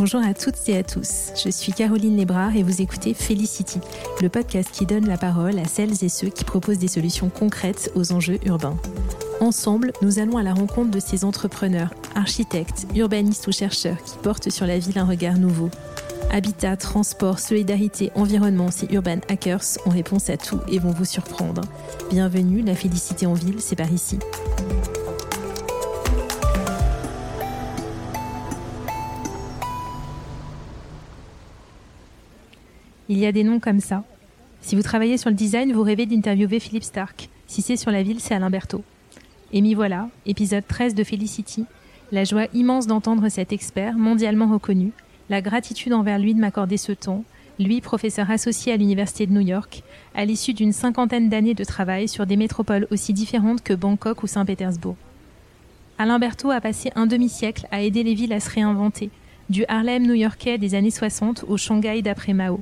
Bonjour à toutes et à tous. Je suis Caroline Lébrard et vous écoutez Felicity, le podcast qui donne la parole à celles et ceux qui proposent des solutions concrètes aux enjeux urbains. Ensemble, nous allons à la rencontre de ces entrepreneurs, architectes, urbanistes ou chercheurs qui portent sur la ville un regard nouveau. Habitat, transport, solidarité, environnement, ces urban hackers ont réponse à tout et vont vous surprendre. Bienvenue, la félicité en ville, c'est par ici. Il y a des noms comme ça. Si vous travaillez sur le design, vous rêvez d'interviewer Philippe Stark. Si c'est sur la ville, c'est Alain Berthaud. Et m'y voilà, épisode 13 de Felicity. La joie immense d'entendre cet expert mondialement reconnu, la gratitude envers lui de m'accorder ce temps, lui, professeur associé à l'Université de New York, à l'issue d'une cinquantaine d'années de travail sur des métropoles aussi différentes que Bangkok ou Saint-Pétersbourg. Alain Berthaud a passé un demi-siècle à aider les villes à se réinventer, du Harlem new-yorkais des années 60 au Shanghai d'après Mao.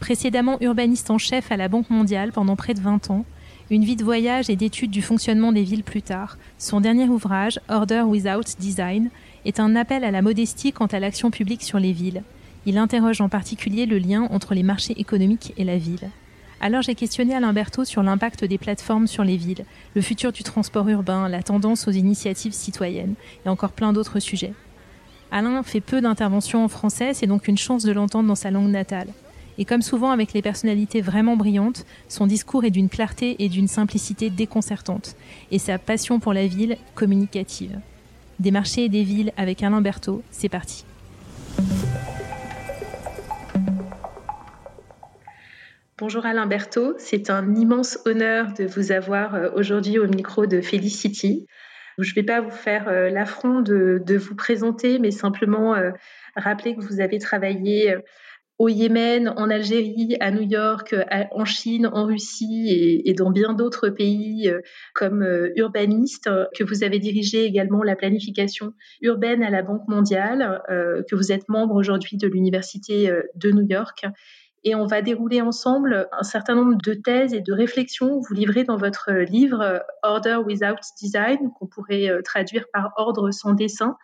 Précédemment urbaniste en chef à la Banque mondiale pendant près de 20 ans, une vie de voyage et d'étude du fonctionnement des villes plus tard, son dernier ouvrage, Order Without Design, est un appel à la modestie quant à l'action publique sur les villes. Il interroge en particulier le lien entre les marchés économiques et la ville. Alors j'ai questionné Alain Berthaud sur l'impact des plateformes sur les villes, le futur du transport urbain, la tendance aux initiatives citoyennes et encore plein d'autres sujets. Alain fait peu d'interventions en français, c'est donc une chance de l'entendre dans sa langue natale. Et comme souvent avec les personnalités vraiment brillantes, son discours est d'une clarté et d'une simplicité déconcertante, et sa passion pour la ville communicative. Des marchés et des villes avec Alain Berthaud, c'est parti. Bonjour Alain Berthaud, c'est un immense honneur de vous avoir euh, aujourd'hui au micro de Felicity. Je ne vais pas vous faire euh, l'affront de, vous présenter, mais simplement euh, rappeler que vous avez travaillé au Yémen, en Algérie, à New York, en Chine, en Russie et, dans bien d'autres pays euh, comme euh, urbaniste, que vous avez dirigé également la planification urbaine à la Banque mondiale, euh, que vous êtes membre aujourd'hui de l'Université de New York. Et on va dérouler ensemble un certain nombre de thèses et de réflexions que vous livrez dans votre livre Order Without Design, qu'on pourrait traduire par Ordre sans dessin,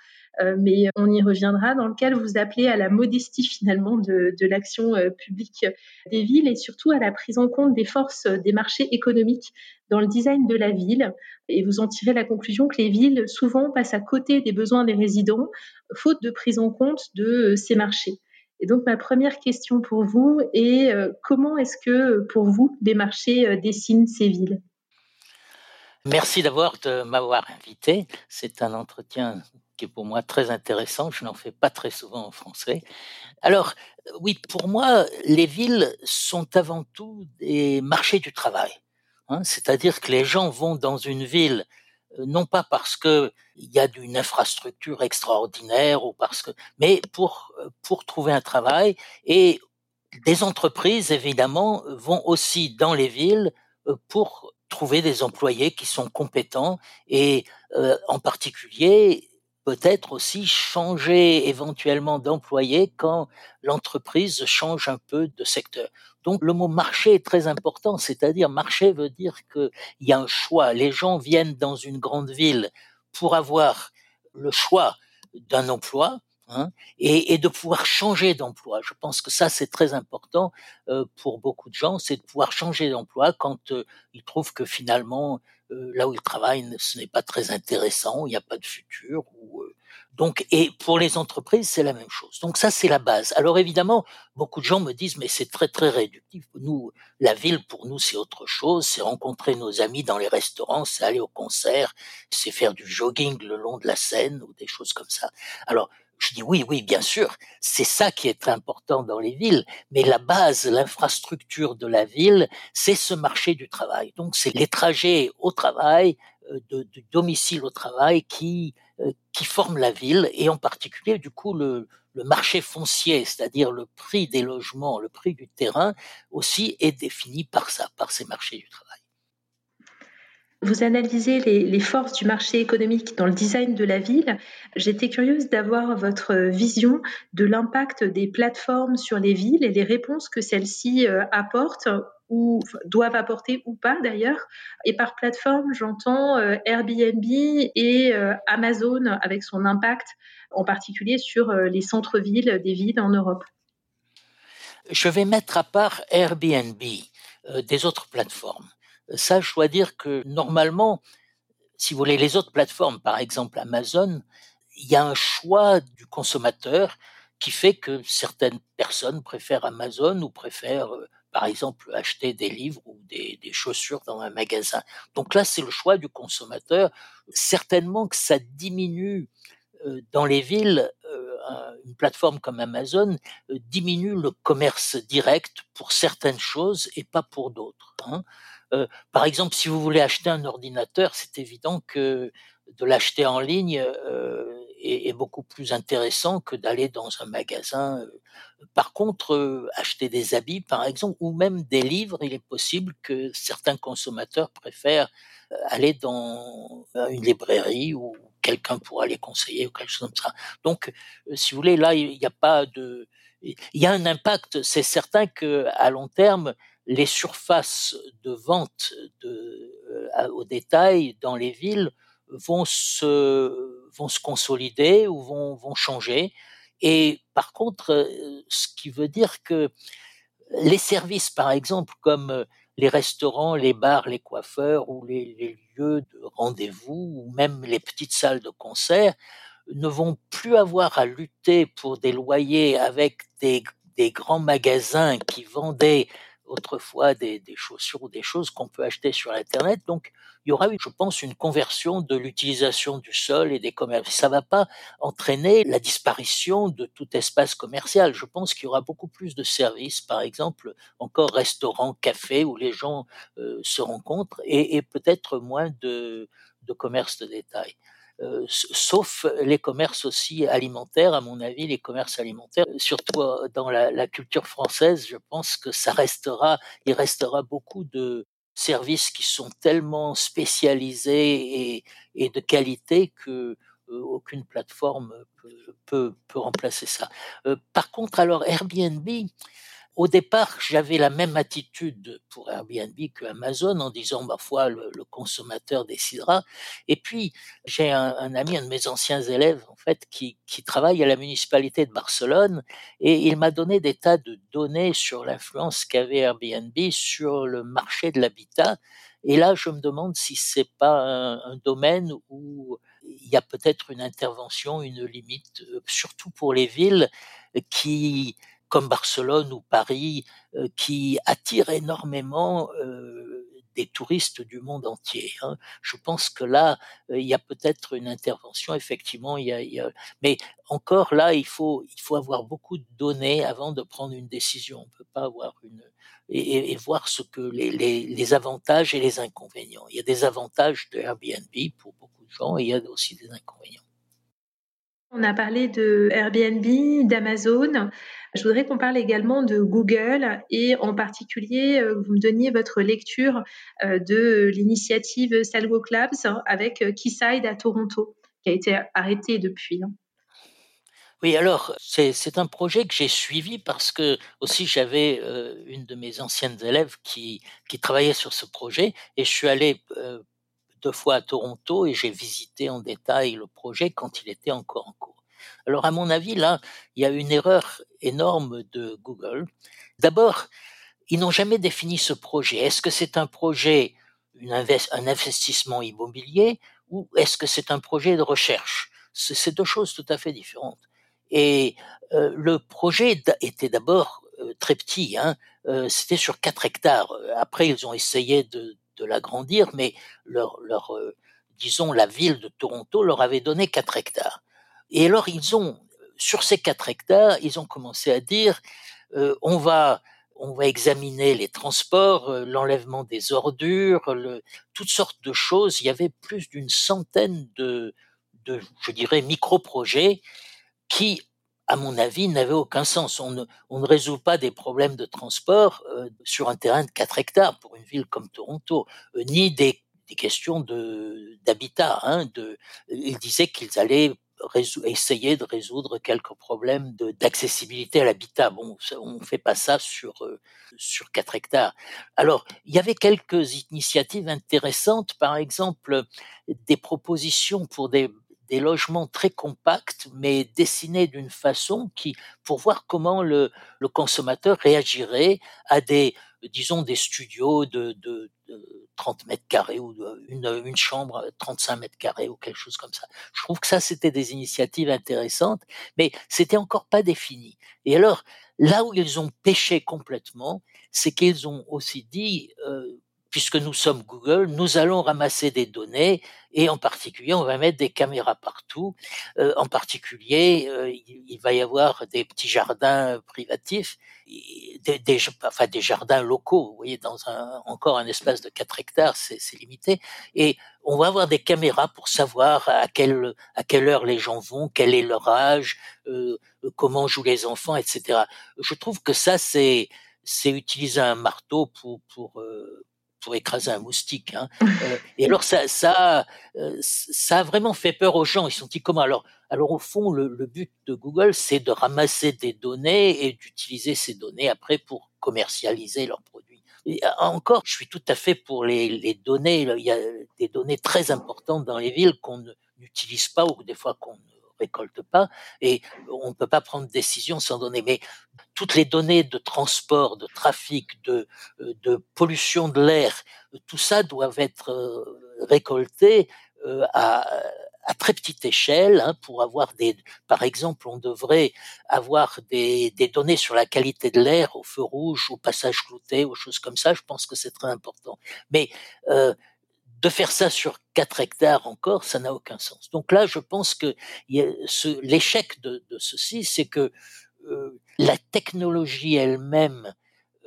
mais on y reviendra, dans lequel vous appelez à la modestie finalement de, l'action euh, publique des villes et surtout à la prise en compte des forces des marchés économiques dans le design de la ville. Et vous en tirez la conclusion que les villes souvent passent à côté des besoins des résidents, faute de prise en compte de ces marchés. Et donc ma première question pour vous est euh, comment est-ce que pour vous les marchés dessinent ces villes? Merci d'abord de m'avoir invité. C'est un entretien qui est pour moi très intéressant. Je n'en fais pas très souvent en français. Alors, oui, pour moi, les villes sont avant tout des marchés du travail. Hein. C'est-à-dire que les gens vont dans une ville euh, non pas parce que il y a une infrastructure extraordinaire ou parce que, mais pour euh, pour trouver un travail et des entreprises évidemment vont aussi dans les villes euh, pour trouver des employés qui sont compétents et en particulier peut-être aussi changer éventuellement d'employé quand l'entreprise change un peu de secteur. Donc le mot marché est très important, c'est-à-dire marché veut dire qu'il y a un choix. Les gens viennent dans une grande ville pour avoir le choix d'un emploi, Hein, et, et, de pouvoir changer d'emploi. Je pense que ça, c'est très important euh, pour beaucoup de gens, c'est de pouvoir changer d'emploi quand euh, ils trouvent que finalement, là où ils travaillent, ce n'est pas très intéressant, il n'y a pas de futur. Ou, euh, donc, et pour les entreprises, c'est la même chose. Donc ça, c'est la base. Alors évidemment, beaucoup de gens me disent, mais c'est très très réductif. Nous, la ville, pour nous, c'est autre chose. C'est rencontrer nos amis dans les restaurants, c'est aller au concert, c'est faire du jogging le long de la Seine ou des choses comme ça. Alors je dis oui, oui, bien sûr, c'est ça qui est important dans les villes, mais la base, l'infrastructure de la ville, c'est ce marché du travail. Donc c'est les trajets au travail, euh, de, du domicile au travail qui euh, qui forment la ville et en particulier du coup le, le marché foncier, c'est-à-dire le prix des logements, le prix du terrain aussi est défini par ça, par ces marchés du travail. Vous analysez les, forces du marché économique dans le design de la ville. J'étais curieuse d'avoir votre vision de l'impact des plateformes sur les villes et les réponses que celles-ci euh, apportent ou doivent apporter ou pas d'ailleurs. Et par plateforme, j'entends Airbnb et Amazon avec son impact, en particulier sur les centres-villes des villes en Europe. Je vais mettre à part Airbnb des autres plateformes. Ça, je dois dire que normalement, si vous voulez, les autres plateformes, par exemple Amazon, il y a un choix du consommateur qui fait que certaines personnes préfèrent Amazon ou préfèrent, euh, par exemple, acheter des livres ou des, chaussures dans un magasin. Donc là, c'est le choix du consommateur. Certainement que ça diminue euh, dans les villes, euh, une plateforme comme Amazon diminue le commerce direct pour certaines choses et pas pour d'autres. Hein. par exemple, si vous voulez acheter un ordinateur, c'est évident que de l'acheter en ligne est, beaucoup plus intéressant que d'aller dans un magasin. Euh. Par contre, euh, acheter des habits, par exemple, ou même des livres, il est possible que certains consommateurs préfèrent euh, aller dans une librairie où quelqu'un pourra les conseiller ou quelque chose comme ça. Donc, si vous voulez, là, il n'y a pas de, il y a un impact. C'est certain que à long terme, les surfaces de vente de, au détail dans les villes vont se vont se consolider ou vont, vont changer. Et par contre, euh, ce qui veut dire que les services, par exemple, comme euh, les restaurants, les bars, les coiffeurs ou les, les lieux de rendez-vous ou même les petites salles de concert ne vont plus avoir à lutter pour des loyers avec des, des grands magasins qui vendaient autrefois des, chaussures ou des choses qu'on peut acheter sur Internet. Donc, il y aura, je pense, une conversion de l'utilisation du sol et des commerces. Ça va pas entraîner la disparition de tout espace commercial. Je pense qu'il y aura beaucoup plus de services, par exemple, encore restaurants, cafés, où les gens euh, se rencontrent, et, peut-être moins de, de commerce de détail. Euh, sauf les commerces aussi alimentaires, à mon avis, les commerces alimentaires, surtout euh, dans la, culture française, je pense que ça restera, il restera beaucoup de services qui sont tellement spécialisés et, de qualité que euh, aucune plateforme peut, peut, remplacer ça. par contre, alors Airbnb, au départ, j'avais la même attitude pour Airbnb que Amazon en disant, ma foi, le, consommateur décidera. Et puis, j'ai un, ami, un de mes anciens élèves, en fait, qui, qui travaille à la municipalité de Barcelone et il m'a donné des tas de données sur l'influence qu'avait Airbnb sur le marché de l'habitat. Et là, je me demande si c'est pas un, domaine où il y a peut-être une intervention, une limite, euh, surtout pour les villes qui comme Barcelone ou Paris, euh, qui attirent énormément euh, des touristes du monde entier. Hein. Je pense que là, euh, il y a peut-être une intervention, effectivement. Il y, a, Mais encore là, il faut, il faut avoir beaucoup de données avant de prendre une décision. On peut pas avoir une et, voir ce que les, les, les, avantages et les inconvénients. Il y a des avantages de Airbnb pour beaucoup de gens et il y a aussi des inconvénients. On a parlé de Airbnb, d'Amazon. Je voudrais qu'on parle également de Google et en particulier, euh, vous me donniez votre lecture euh, de l'initiative Salgo Clubs avec euh, Keyside à Toronto, qui a été arrêté depuis. Hein. Oui, alors c'est un projet que j'ai suivi parce que aussi j'avais une de mes anciennes élèves qui, qui travaillait sur ce projet et je suis allé deux fois à Toronto et j'ai visité en détail le projet quand il était encore en cours. Alors à mon avis, là, il y a une erreur énorme de Google. D'abord, ils n'ont jamais défini ce projet. Est-ce que c'est un projet, un investissement immobilier ou est-ce que c'est un projet de recherche? C'est deux choses tout à fait différentes. Et euh, le projet était d'abord euh, très petit, hein. euh, c'était sur 4 hectares. Après, ils ont essayé de, de l'agrandir, mais leur, leur euh, disons, la ville de Toronto leur avait donné 4 hectares. Et alors, ils ont, sur ces 4 hectares, ils ont commencé à dire, euh, on va, on va examiner les transports, euh, l'enlèvement des ordures, toutes sortes de choses. Il y avait plus d'une centaine de, de, je dirais, micro-projets qui à mon avis, n'avait aucun sens. On ne, on ne, résout pas des problèmes de transport sur un terrain de 4 hectares comme Toronto, euh, ni des, questions d'habitat. Hein, de, ils disaient qu'ils allaient essayer de résoudre quelques problèmes d'accessibilité à l'habitat. Bon, on ne fait pas ça sur sur 4 hectares. Alors, il y avait quelques initiatives intéressantes, par exemple des propositions pour des logements très compacts, mais dessinés d'une façon qui, pour voir comment le consommateur réagirait à des, disons, des studios de, de, de 30 mètres carrés ou une, une chambre 35 mètres carrés ou quelque chose comme ça. Je trouve que ça, c'était des initiatives intéressantes, mais c'était encore pas défini. Et alors, là où ils ont pêché complètement, c'est qu'ils ont aussi dit, euh, puisque nous sommes Google, nous allons ramasser des données et en particulier, on va mettre des caméras partout. Euh, en particulier, euh, il, va y avoir des petits jardins privatifs, des, des, enfin des jardins locaux. Vous voyez, dans un, encore un espace de 4 hectares, c'est limité. Et on va avoir des caméras pour savoir à quelle à quelle heure les gens vont, quel est leur âge, euh, comment jouent les enfants, etc. Je trouve que ça, c'est c'est utiliser un marteau pour pour euh, pour écraser un moustique. Hein. Euh, et alors ça, ça, euh, ça a vraiment fait peur aux gens. Ils sont dit comment Alors, alors au fond, le, le but de Google, c'est de ramasser des données et d'utiliser ces données après pour commercialiser leurs produits. Et euh, encore, je suis tout à fait pour les, les données. Il y a des données très importantes dans les villes qu'on n'utilise pas ou des fois qu'on récolte pas et on ne peut pas prendre décision sans données. Mais toutes les données de transport, de trafic, de, euh, de pollution de l'air, tout ça doivent être euh, récoltées euh, à, très petite échelle hein, pour avoir des, par exemple, on devrait avoir des, des données sur la qualité de l'air au feu rouge, au passage clouté, aux choses comme ça. Je pense que c'est très important. Mais euh, de faire ça sur 4 hectares encore, ça n'a aucun sens. Donc là, je pense que l'échec de, ceci, c'est que euh, la technologie elle-même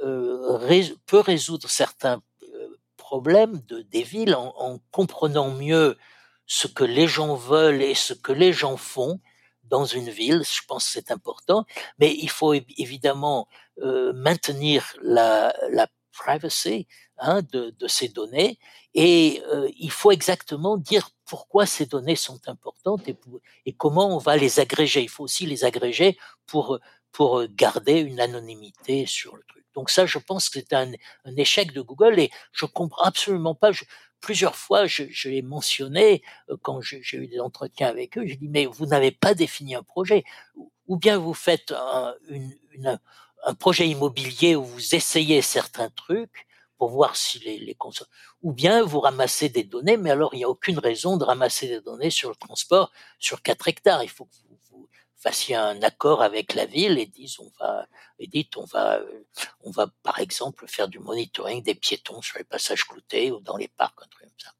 euh, peut résoudre certains euh, problèmes de, des villes en, en, comprenant mieux ce que les gens veulent et ce que les gens font dans une ville. Je pense que c'est important, mais il faut évidemment maintenir la privacy hein, de, de, ces données et euh, il faut exactement dire pourquoi ces données sont importantes et, et, comment on va les agréger. Il faut aussi les agréger pour, pour garder une anonymité sur le truc. Donc ça, je pense que c'est un, un, échec de Google et je comprends absolument pas. Plusieurs fois, je, je l'ai mentionné euh, quand j'ai eu des entretiens avec eux. Je dis mais vous n'avez pas défini un projet, ou bien vous faites un, une, une un projet immobilier où vous essayez certains trucs pour voir si les, les ou bien vous ramassez des données, mais alors il n'y a aucune raison de ramasser des données sur le transport sur 4 hectares. Il faut que vous, vous fassiez un accord avec la ville et dites on va, et dites on va, on va par exemple faire du monitoring des piétons sur les passages cloutés ou dans les parcs, un truc comme ça.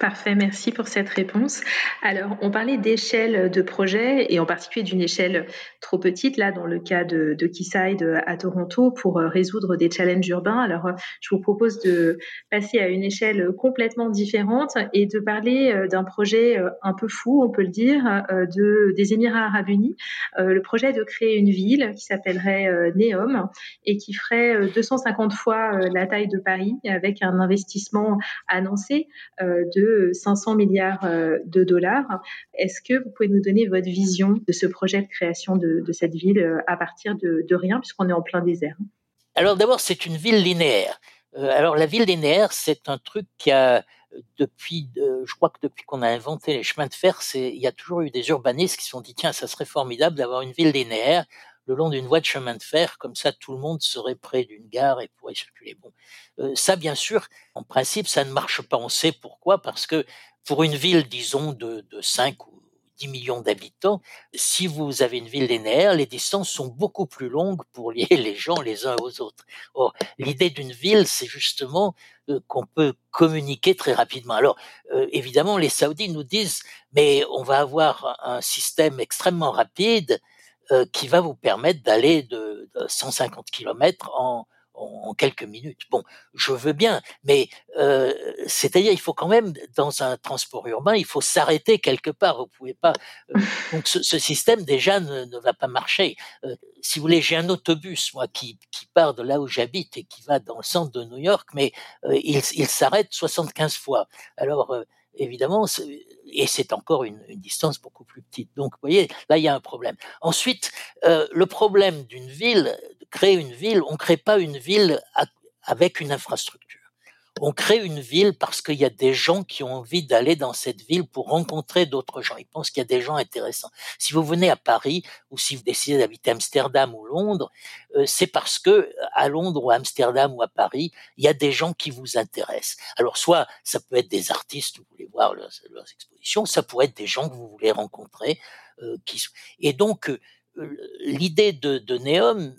Parfait, merci pour cette réponse. Alors, on parlait d'échelle de projet et en particulier d'une échelle trop petite, là, dans le cas de, de Quayside à Toronto, pour euh, résoudre des challenges urbains. Alors, euh, je vous propose de passer à une échelle complètement différente et de parler euh, d'un projet un peu fou, on peut le dire, de, des Émirats arabes unis. Le projet de créer une ville qui s'appellerait Neom et qui ferait 250 fois la taille de Paris avec un investissement annoncé de 500 milliards euh, de dollars. Est-ce que vous pouvez nous donner votre vision de ce projet de création de, cette ville euh, à partir de, rien, puisqu'on est en plein désert? Alors d'abord, c'est une ville linéaire. Euh, alors la ville linéaire, c'est un truc qui a depuis, je crois que depuis qu'on a inventé les chemins de fer, il y a toujours eu des urbanistes qui se sont dit tiens, ça serait formidable d'avoir une ville linéaire le long d'une voie de chemin de fer, comme ça tout le monde serait près d'une gare et pourrait circuler. Bon, euh, ça bien sûr, en principe, ça ne marche pas. On sait pourquoi, parce que pour une ville, disons, de, de 5 ou 10 millions d'habitants, si vous avez une ville linéaire, les distances sont beaucoup plus longues pour lier les gens les uns aux autres. Or, l'idée d'une ville, c'est justement euh, qu'on peut communiquer très rapidement. Alors, euh, évidemment, les Saoudis nous disent, mais on va avoir un système extrêmement rapide euh, qui va vous permettre d'aller de, de, 150 km en, en, quelques minutes. Bon, je veux bien, mais euh, c'est-à-dire il faut quand même dans un transport urbain, il faut s'arrêter quelque part. Vous pouvez pas. Euh, donc ce, ce, système déjà ne, ne va pas marcher. Euh, si vous voulez, j'ai un autobus moi qui, qui part de là où j'habite et qui va dans le centre de New York, mais euh, il, il s'arrête 75 fois. Alors évidemment, et c'est encore une, distance beaucoup plus petite. Donc, vous voyez, là, il y a un problème. Ensuite, euh, le problème d'une ville, créer une ville, on ne crée pas une ville avec une infrastructure on crée une ville parce qu'il y a des gens qui ont envie d'aller dans cette ville pour rencontrer d'autres gens. Ils pensent qu'il y a des gens intéressants. Si vous venez à Paris ou si vous décidez d'habiter Amsterdam ou Londres, euh, c'est parce que à Londres ou à Amsterdam ou à Paris, il y a des gens qui vous intéressent. Alors soit ça peut être des artistes, vous voulez voir leurs, expositions, ça pourrait être des gens que vous voulez rencontrer. Euh, qui... Et donc euh, l'idée de, de Neom,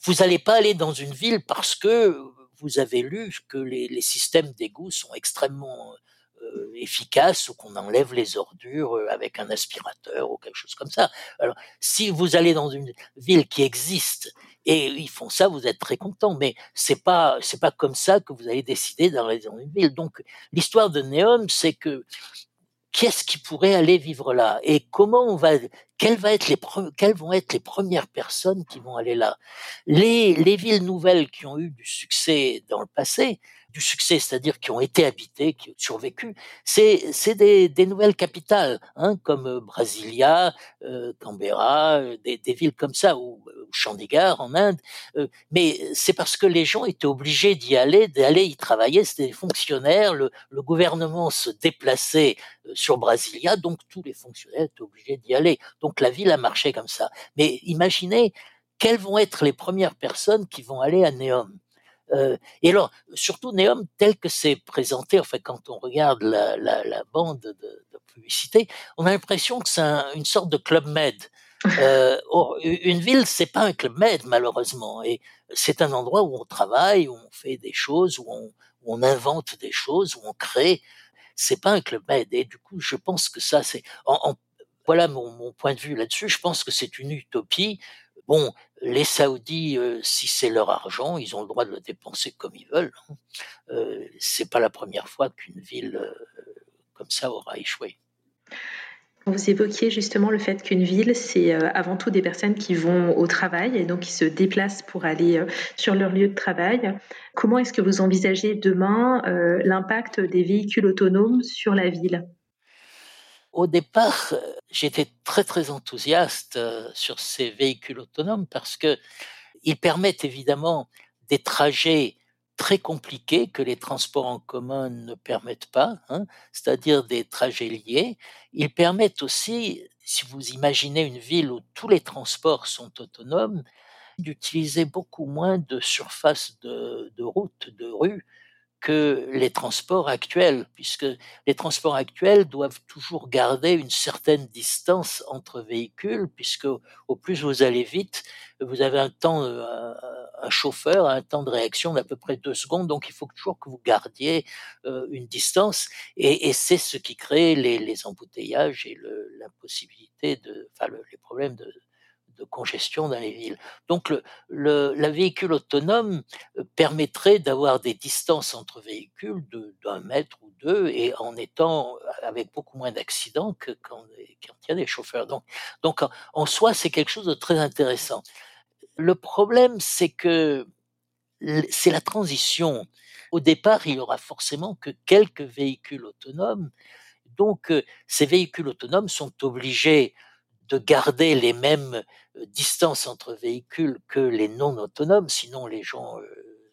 vous n'allez pas aller dans une ville parce que vous avez lu que les, les systèmes d'égout sont extrêmement euh, efficaces ou qu'on enlève les ordures euh, avec un aspirateur ou quelque chose comme ça. Alors, si vous allez dans une ville qui existe et ils font ça, vous êtes très content. Mais c'est pas c'est pas comme ça que vous allez décider d'aller dans une ville. Donc, l'histoire de Neom, c'est que qu'est-ce qui pourrait aller vivre là et comment on va quelles, être les vont être les premières personnes qui vont aller là? Les, les villes nouvelles qui ont eu du succès dans le passé du succès, c'est-à-dire qui ont été habités, qui ont survécu, c'est des, des nouvelles capitales, hein, comme Brasilia, euh, Canberra, euh, des, des, villes comme ça, ou, Chandigarh en Inde. mais c'est parce que les gens étaient obligés d'y aller, d'aller y travailler. C'était des fonctionnaires. Le, gouvernement se déplaçait sur Brasilia, donc tous les fonctionnaires étaient obligés d'y aller. Donc la ville a marché comme ça. Mais imaginez quelles vont être les premières personnes qui vont aller à Neom euh, et alors, surtout Neom, tel que c'est présenté, enfin, quand on regarde la, bande de, publicité, on a l'impression que c'est un, une sorte de club med. Euh, une ville, c'est pas un club med, malheureusement, et c'est un endroit où on travaille, où on fait des choses, où on, invente des choses, où on crée. C'est pas un club med, et du coup, je pense que ça, c'est, voilà mon, mon point de vue là-dessus. Je pense que c'est une utopie. Bon, les Saoudis, euh, si c'est leur argent, ils ont le droit de le dépenser comme ils veulent. Hein. Euh, c'est pas la première fois qu'une ville euh, comme ça aura échoué. Vous évoquiez justement le fait qu'une ville, c'est euh, avant tout des personnes qui vont au travail et donc qui se déplacent pour aller sur leur lieu de travail. Comment est-ce que vous envisagez demain l'impact des véhicules autonomes sur la ville? Au départ, euh, j'étais très très enthousiaste euh, sur ces véhicules autonomes parce que ils permettent évidemment des trajets très compliqués que les transports en commun ne permettent pas, hein, c'est-à-dire des trajets liés. Ils permettent aussi, si vous imaginez une ville où tous les transports sont autonomes, d'utiliser beaucoup moins de surface de, de route, de rue, que les transports actuels, puisque les transports actuels doivent toujours garder une certaine distance entre véhicules, puisque au plus vous allez vite, vous avez un temps, euh, un chauffeur a un temps de réaction d'à peu près deux secondes, donc il faut toujours que vous gardiez euh, une distance, et, c'est ce qui crée les, embouteillages et l'impossibilité de, enfin le, les problèmes de, congestion dans les villes. Donc le, la véhicule autonome euh, permettrait d'avoir des distances entre véhicules d'un mètre ou deux et en étant avec beaucoup moins d'accidents que quand, il y a des chauffeurs. Donc, donc en soi, c'est quelque chose de très intéressant. Le problème, c'est que c'est la transition. Au départ, il y aura forcément que quelques véhicules autonomes. Donc, euh, ces véhicules autonomes sont obligés de garder les mêmes euh, distances entre véhicules que les non autonomes, sinon les gens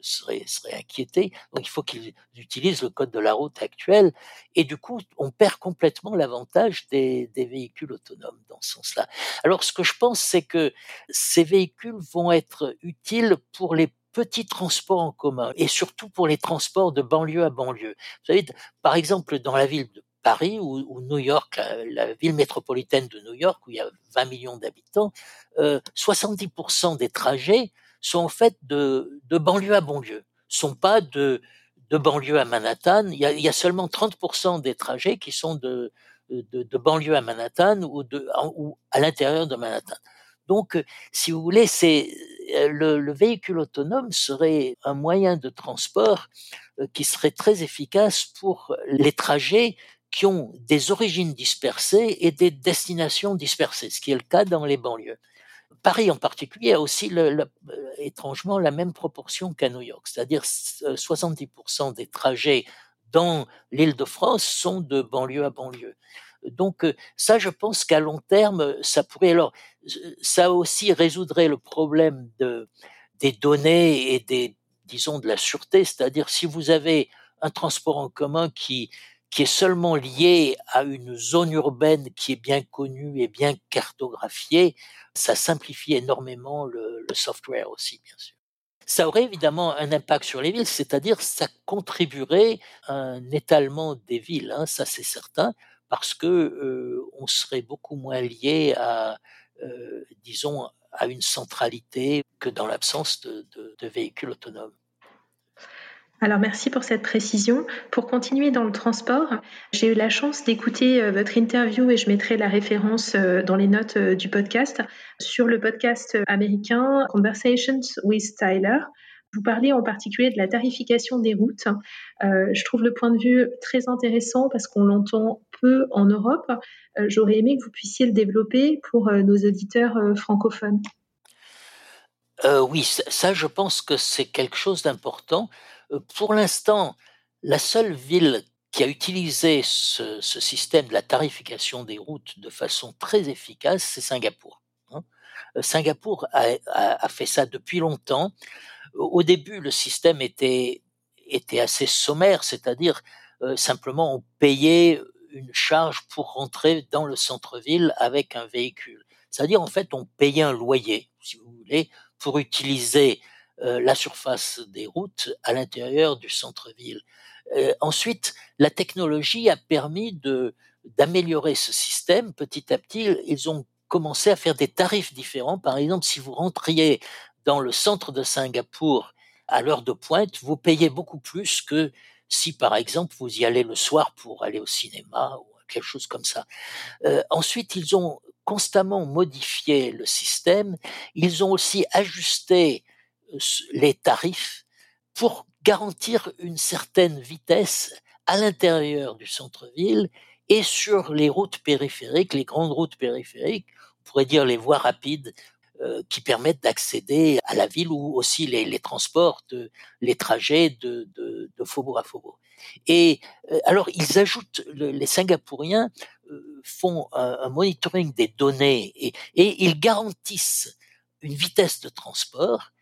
seraient, seraient inquiétés. Donc il faut qu'ils utilisent le code de la route actuel. Et du coup, on perd complètement l'avantage des, des, véhicules autonomes dans ce sens-là. Alors ce que je pense, c'est que ces véhicules vont être utiles pour les petits transports en commun et surtout pour les transports de banlieue à banlieue. Vous savez, par exemple, dans la ville de Paris ou, New York, la, ville métropolitaine de New York, où il y a 20 millions d'habitants, euh, 70% des trajets sont en fait de, de banlieue à banlieue, sont pas de, de banlieue à Manhattan. Il y, a, il y a seulement 30% des trajets qui sont de, de, banlieue à Manhattan ou, de, ou à l'intérieur de Manhattan. Donc, si vous voulez, c'est euh, le, le, véhicule autonome serait un moyen de transport euh, qui serait très efficace pour les trajets qui ont des origines dispersées et des destinations dispersées, ce qui est le cas dans les banlieues. Paris en particulier a aussi le, le, euh, étrangement la même proportion qu'à New York, c'est-à-dire 70% euh, des trajets dans l'île de France sont de banlieue à banlieue. Donc ça, je pense qu'à long terme, ça pourrait alors ça aussi résoudrait le problème de des données et des disons de la sûreté, c'est-à-dire si vous avez un transport en commun qui qui est seulement lié à une zone urbaine qui est bien connue et bien cartographiée, ça simplifie énormément le, le software aussi, bien sûr. Ça aurait évidemment un impact sur les villes, c'est-à-dire ça contribuerait à un étalement des villes, hein, ça c'est certain, parce que euh, on serait beaucoup moins lié à, euh, disons, à une centralité que dans l'absence de, de, de véhicules autonomes. Alors merci pour cette précision. Pour continuer dans le transport, j'ai eu la chance d'écouter euh, votre interview et je mettrai la référence euh, dans les notes euh, du podcast sur le podcast américain Conversations with Tyler. Vous parlez en particulier de la tarification des routes. je trouve le point de vue très intéressant parce qu'on l'entend peu en Europe. J'aurais aimé que vous puissiez le développer pour nos auditeurs francophones. oui, ça, je pense que c'est quelque chose d'important. Euh, pour l'instant, la seule ville qui a utilisé ce, système de la tarification des routes de façon très efficace, c'est Singapour. Hein. Euh, Singapour a, fait ça depuis longtemps. Au début, le système était, était assez sommaire, c'est-à-dire euh, simplement on payait une charge pour rentrer dans le centre-ville avec un véhicule. C'est-à-dire en fait on payait un loyer, si vous voulez, pour utiliser la surface des routes à l'intérieur du centre-ville. Euh, ensuite, la technologie a permis de d'améliorer ce système. Petit à petit, ils ont commencé à faire des tarifs différents. Par exemple, si vous rentriez dans le centre de Singapour à l'heure de pointe, vous payez beaucoup plus que si, par exemple, vous y allez le soir pour aller au cinéma ou quelque chose comme ça. Euh, ensuite, ils ont constamment modifié le système. Ils ont aussi ajusté les tarifs pour garantir une certaine vitesse à l'intérieur du centre-ville et sur les routes périphériques, les grandes routes périphériques, on pourrait dire les voies rapides euh, qui permettent d'accéder à la ville ou aussi les, transports, de, les trajets de, de, de, faubourg à faubourg. Et euh, alors ils ajoutent, les Singapouriens euh, font un, monitoring des données et ils garantissent une vitesse de transport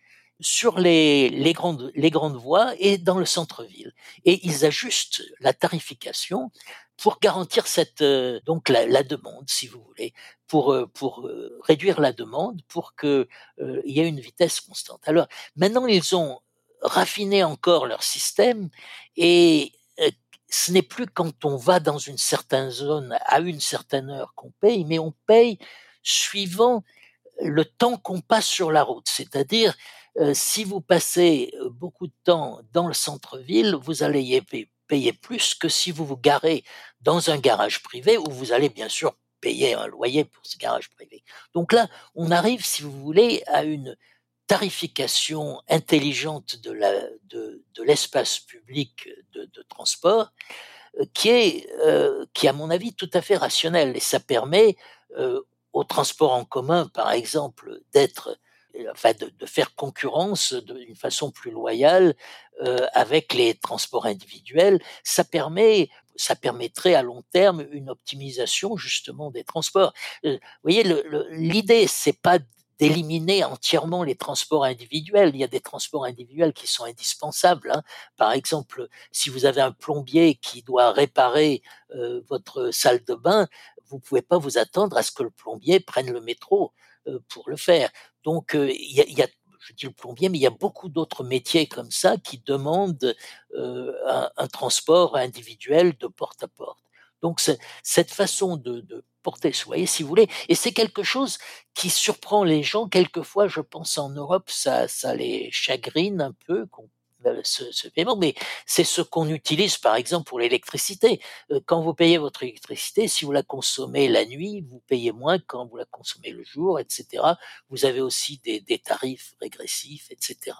sur les, les, grandes, les grandes voies et dans le centre-ville. Et ils ajustent la tarification pour garantir cette euh, donc la, la, demande, si vous voulez, pour euh, pour euh, réduire la demande, pour que il y ait une vitesse constante. Alors maintenant ils ont raffiné encore leur système et ce n'est plus quand on va dans une certaine zone à une certaine heure qu'on paye, mais on paye suivant le temps qu'on passe sur la route. C'est-à-dire euh, si vous passez euh, beaucoup de temps dans le centre-ville, vous allez payer plus que si vous vous garez dans un garage privé où vous allez bien sûr payer un loyer pour ce garage privé. Donc là, on arrive, si vous voulez, à une tarification intelligente de l'espace public de, transport euh, qui est qui à mon avis tout à fait rationnel et ça permet euh, au transport en commun par exemple d'être enfin de, faire concurrence d'une façon plus loyale euh, avec les transports individuels, ça permet ça permettrait à long terme une optimisation justement des transports. Euh, vous voyez, l'idée c'est pas d'éliminer entièrement les transports individuels. Il y a des transports individuels qui sont indispensables. Hein. Par exemple, si vous avez un plombier qui doit réparer euh, votre salle de bain, vous pouvez pas vous attendre à ce que le plombier prenne le métro euh, pour le faire. Donc, euh, il y a, y a je dis le plombier, mais il y a beaucoup d'autres métiers comme ça qui demandent euh, un, un, transport individuel de porte à porte. Donc cette façon de, de porter soyer, si vous voulez, et c'est quelque chose qui surprend les gens. Quelquefois, je pense en Europe, ça, ça les chagrine un peu ce, ce, paiement, mais c'est ce qu'on utilise par exemple pour l'électricité. Euh, quand vous payez votre électricité, si vous la consommez la nuit, vous payez moins quand vous la consommez le jour, etc. Vous avez aussi des tarifs régressifs, etc.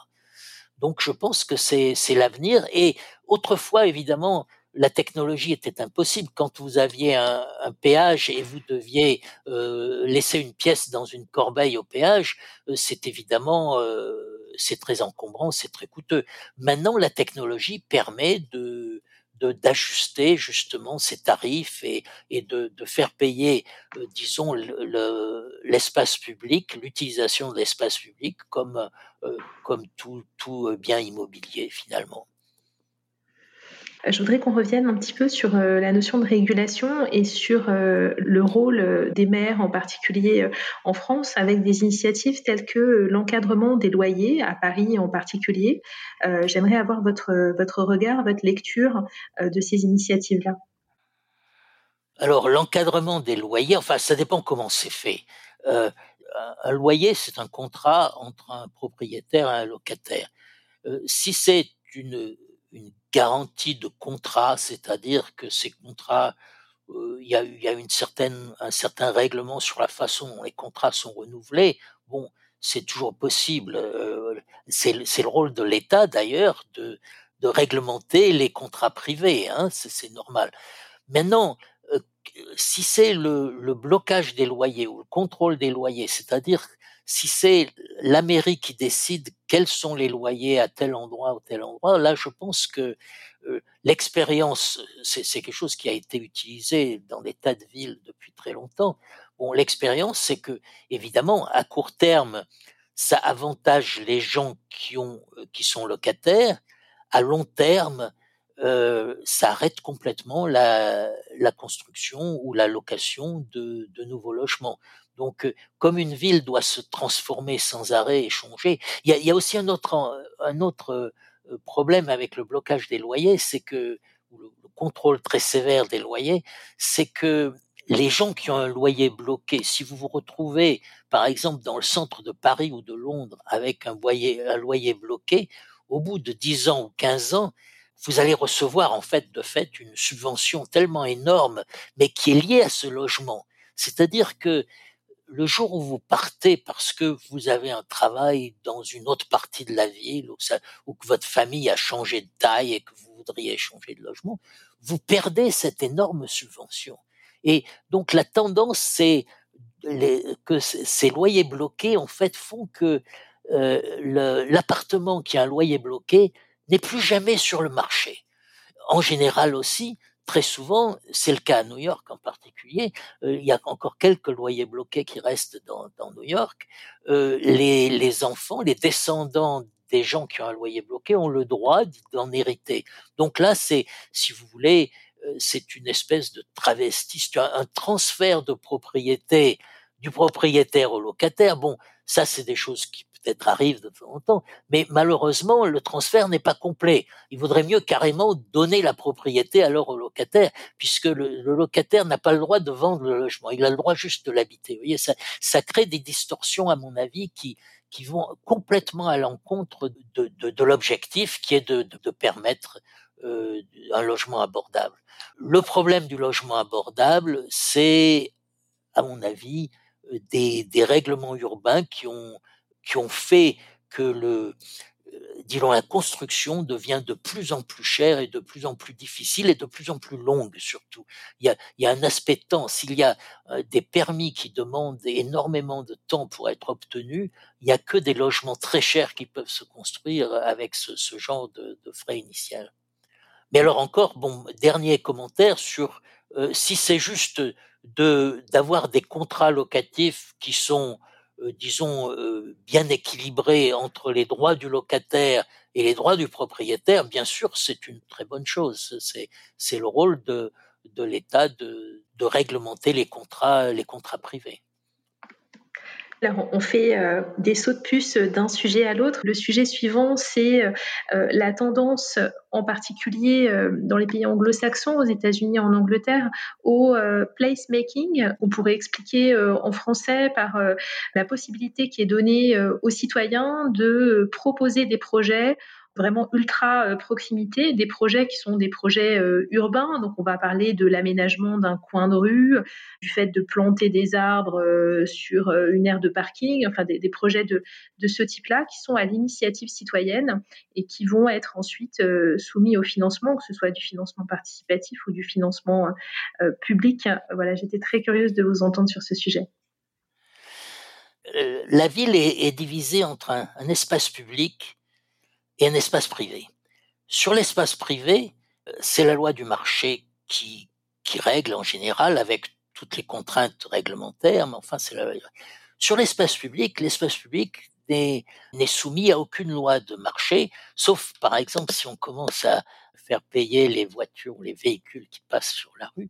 Donc je pense que c'est l'avenir. Et autrefois, évidemment, la technologie était impossible. Quand vous aviez un, péage et vous deviez euh, laisser une pièce dans une corbeille au péage, euh, c'est évidemment euh, c'est très encombrant, c'est très coûteux. Maintenant, la technologie permet de d'ajuster justement ces tarifs et, de, faire payer, disons, l'espace public, l'utilisation de l'espace public comme, comme tout, tout bien immobilier finalement. Je voudrais qu'on revienne un petit peu sur euh, la notion de régulation et sur euh, le rôle euh, des maires, en particulier en France, avec des initiatives telles que l'encadrement des loyers, à Paris en particulier. J'aimerais avoir votre, votre regard, votre lecture de ces initiatives-là. Alors, l'encadrement des loyers, enfin, ça dépend comment c'est fait. un loyer, c'est un contrat entre un propriétaire et un locataire. si c'est une une garantie de contrat, c'est-à-dire que ces contrats, euh, il y, a, y a une certaine, un certain règlement sur la façon dont les contrats sont renouvelés. Bon, c'est toujours possible. Euh, c'est le rôle de l'État d'ailleurs de, de réglementer les contrats privés, hein, c'est normal. Maintenant, si c'est le, blocage des loyers ou le contrôle des loyers, c'est-à-dire si c'est la mairie qui décide quels sont les loyers à tel endroit ou tel endroit, là, je pense que euh, l'expérience, c'est quelque chose qui a été utilisé dans des tas de villes depuis très longtemps. L'expérience, c'est que, évidemment, à court terme, ça avantage les gens qui euh, qui sont locataires. À long terme, euh, ça arrête complètement la, construction ou la location de, nouveaux logements. Donc, euh, comme une ville doit se transformer sans arrêt et changer, il y a, il y a aussi un autre, un autre euh, problème avec le blocage des loyers, c'est que le contrôle très sévère des loyers, c'est que les gens qui ont un loyer bloqué, si vous vous retrouvez, par exemple, dans le centre de Paris ou de Londres avec un loyer, un loyer bloqué, au bout de 10 ans ou 15 ans, vous allez recevoir en fait de fait une subvention tellement énorme, mais qui est liée à ce logement. C'est-à-dire que le jour où vous partez parce que vous avez un travail dans une autre partie de la ville ou, que votre famille a changé de taille et que vous voudriez changer de logement, vous perdez cette énorme subvention. Et donc la tendance, c'est que ces loyers bloqués, en fait, font que euh, l'appartement qui a un loyer bloqué n'est plus jamais sur le marché. En général aussi, très souvent, c'est le cas à New York en particulier, euh, il y a encore quelques loyers bloqués qui restent dans, New York. Euh, les, les, enfants, les descendants des gens qui ont un loyer bloqué ont le droit d'en hériter. Donc là, c'est, si vous voulez, euh, c'est une espèce de travesti, un transfert de propriété du propriétaire au locataire. Bon, ça, c'est des choses qui peut-être arrive de temps en temps, mais malheureusement, le transfert n'est pas complet. Il vaudrait mieux carrément donner la propriété alors au locataire, puisque le, locataire n'a pas le droit de vendre le logement, il a le droit juste de l'habiter. Vous voyez, ça, ça crée des distorsions, à mon avis, qui, qui vont complètement à l'encontre de, de, de l'objectif qui est de, de permettre euh, un logement abordable. Le problème du logement abordable, c'est, à mon avis, euh, des, des règlements urbains qui ont qui ont fait que le, euh, disons, la construction devient de plus en plus chère et de plus en plus difficile et de plus en plus longue surtout. Il y a, il y a un aspect de temps. S'il y a euh, des permis qui demandent énormément de temps pour être obtenus, il n'y a que des logements très chers qui peuvent se construire avec ce, ce genre de, de, frais initial. Mais alors encore, bon, dernier commentaire sur euh, si c'est juste de d'avoir des contrats locatifs qui sont euh, disons, euh, bien équilibré entre les droits du locataire et les droits du propriétaire, bien sûr, c'est une très bonne chose. C'est, c'est le rôle de, de l'État de, de réglementer les contrats, les contrats privés on fait euh, des sauts de puce d'un sujet à l'autre. Le sujet suivant, c'est euh, euh, la tendance, en particulier dans les pays anglo-saxons, aux États-Unis, en Angleterre, au placemaking. On pourrait expliquer en français par la possibilité qui est donnée aux citoyens de proposer des projets vraiment ultra euh, proximité, des projets qui sont des projets euh, urbains. Donc, on va parler de l'aménagement d'un coin de rue, du fait de planter des arbres euh, sur une aire de parking, enfin des, projets de, de ce type-là qui sont à l'initiative citoyenne et qui vont être ensuite soumis au financement, que ce soit du financement participatif ou du financement public. Voilà, j'étais très curieuse de vous entendre sur ce sujet. la ville est, divisée entre un espace public et un espace privé. Sur l'espace privé, c'est la loi du marché qui, qui règle en général avec toutes les contraintes réglementaires, mais enfin, c'est la... Sur l'espace public, l'espace public n'est soumis à aucune loi de marché, sauf par exemple si on commence à faire payer les voitures ou les véhicules qui passent sur la rue.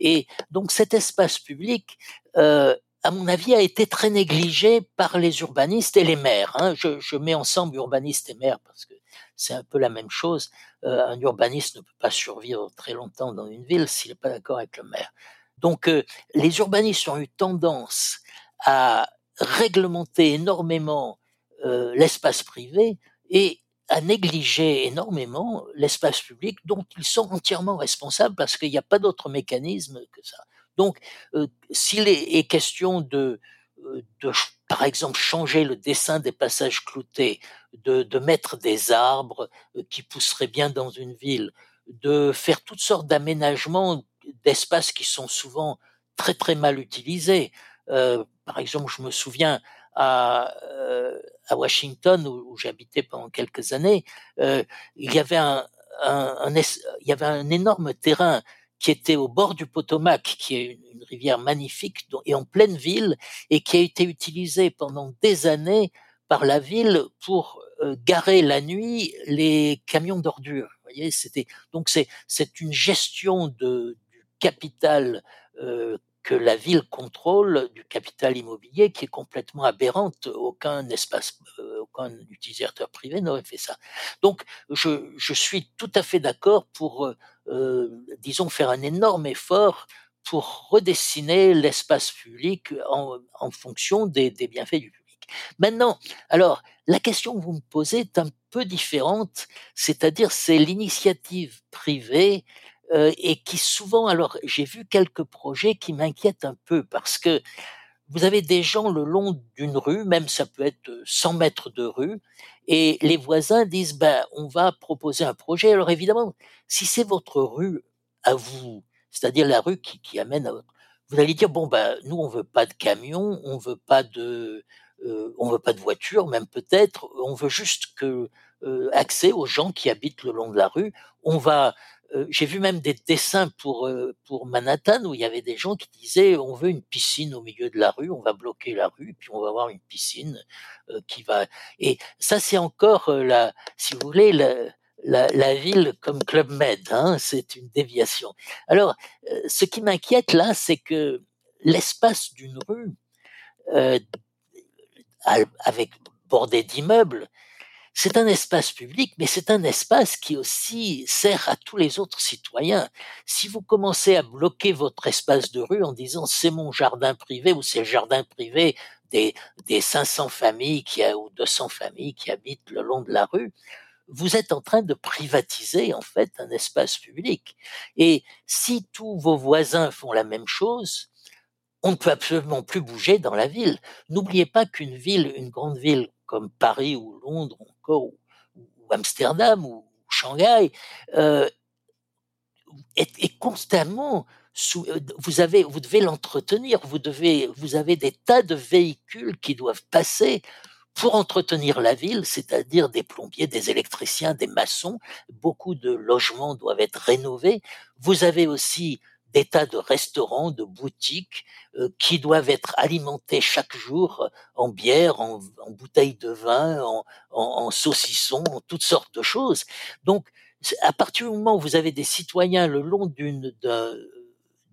Et donc cet espace public, euh, à mon avis, a été très négligé par les urbanistes et les maires. Hein. Je, mets ensemble urbanistes et maires parce que c'est un peu la même chose. Euh, un urbaniste ne peut pas survivre très longtemps dans une ville s'il n'est pas d'accord avec le maire. Donc euh, les urbanistes ont eu tendance à réglementer énormément euh, l'espace privé et à négliger énormément l'espace public dont ils sont entièrement responsables parce qu'il n'y a pas d'autre mécanisme que ça. Donc, euh, s'il est, question de, euh, de, par exemple, changer le dessin des passages cloutés, de, de mettre des arbres euh, qui pousseraient bien dans une ville, de faire toutes sortes d'aménagements d'espaces qui sont souvent très très mal utilisés. Euh, par exemple, je me souviens à, euh, à Washington où, où j'habitais pendant quelques années, euh, il y avait un, un, un, il y avait un énorme terrain qui était au bord du Potomac, qui est une, rivière magnifique et en pleine ville, et qui a été utilisée pendant des années par la ville pour euh, garer la nuit les camions d'ordures. Voyez, c'était donc c'est c'est une gestion de du capital euh, que la ville contrôle du capital immobilier qui est complètement aberrante. Aucun espace, euh, aucun utilisateur privé n'aurait fait ça. Donc, je, je, suis tout à fait d'accord pour, euh disons, faire un énorme effort pour redessiner l'espace public en, en fonction des, des, bienfaits du public. Maintenant, alors, la question que vous me posez est un peu différente, c'est-à-dire c'est l'initiative privée euh, et qui souvent, alors j'ai vu quelques projets qui m'inquiètent un peu parce que vous avez des gens le long d'une rue, même ça peut être 100 mètres de rue, et les voisins disent ben on va proposer un projet. Alors évidemment, si c'est votre rue à vous, c'est-à-dire la rue qui, qui amène à votre, vous allez dire bon ben nous on veut pas de camion, on veut pas de euh, on veut pas de voiture, même peut-être, on veut juste que euh, accès aux gens qui habitent le long de la rue. On va euh, j'ai vu même des dessins pour euh, pour Manhattan où il y avait des gens qui disaient on veut une piscine au milieu de la rue, on va bloquer la rue, puis on va avoir une piscine euh, qui va. Et ça c'est encore la, si vous voulez, la, la, ville comme Club Med, hein, c'est une déviation. Alors, ce qui m'inquiète là, c'est que l'espace d'une rue avec bordé d'immeubles, c'est un espace public, mais c'est un espace qui aussi sert à tous les autres citoyens. Si vous commencez à bloquer votre espace de rue en disant c'est mon jardin privé ou c'est le jardin privé des, des 500 familles qui ou 200 familles qui habitent le long de la rue, vous êtes en train de privatiser en fait un espace public. Et si tous vos voisins font la même chose, on ne peut absolument plus bouger dans la ville. N'oubliez pas qu'une ville, une grande ville comme Paris ou Londres encore ou, Amsterdam ou Shanghai euh, est, constamment sous, euh, vous avez vous devez l'entretenir vous devez vous avez des tas de véhicules qui doivent passer pour entretenir la ville, c'est-à-dire des plombiers, des électriciens, des maçons, beaucoup de logements doivent être rénovés. Vous avez aussi des de restaurants, de boutiques euh, qui doivent être alimentés chaque jour en bière, en, bouteilles de vin, en, en, en saucisson, en toutes sortes de choses. Donc, à partir du moment où vous avez des citoyens le long d'une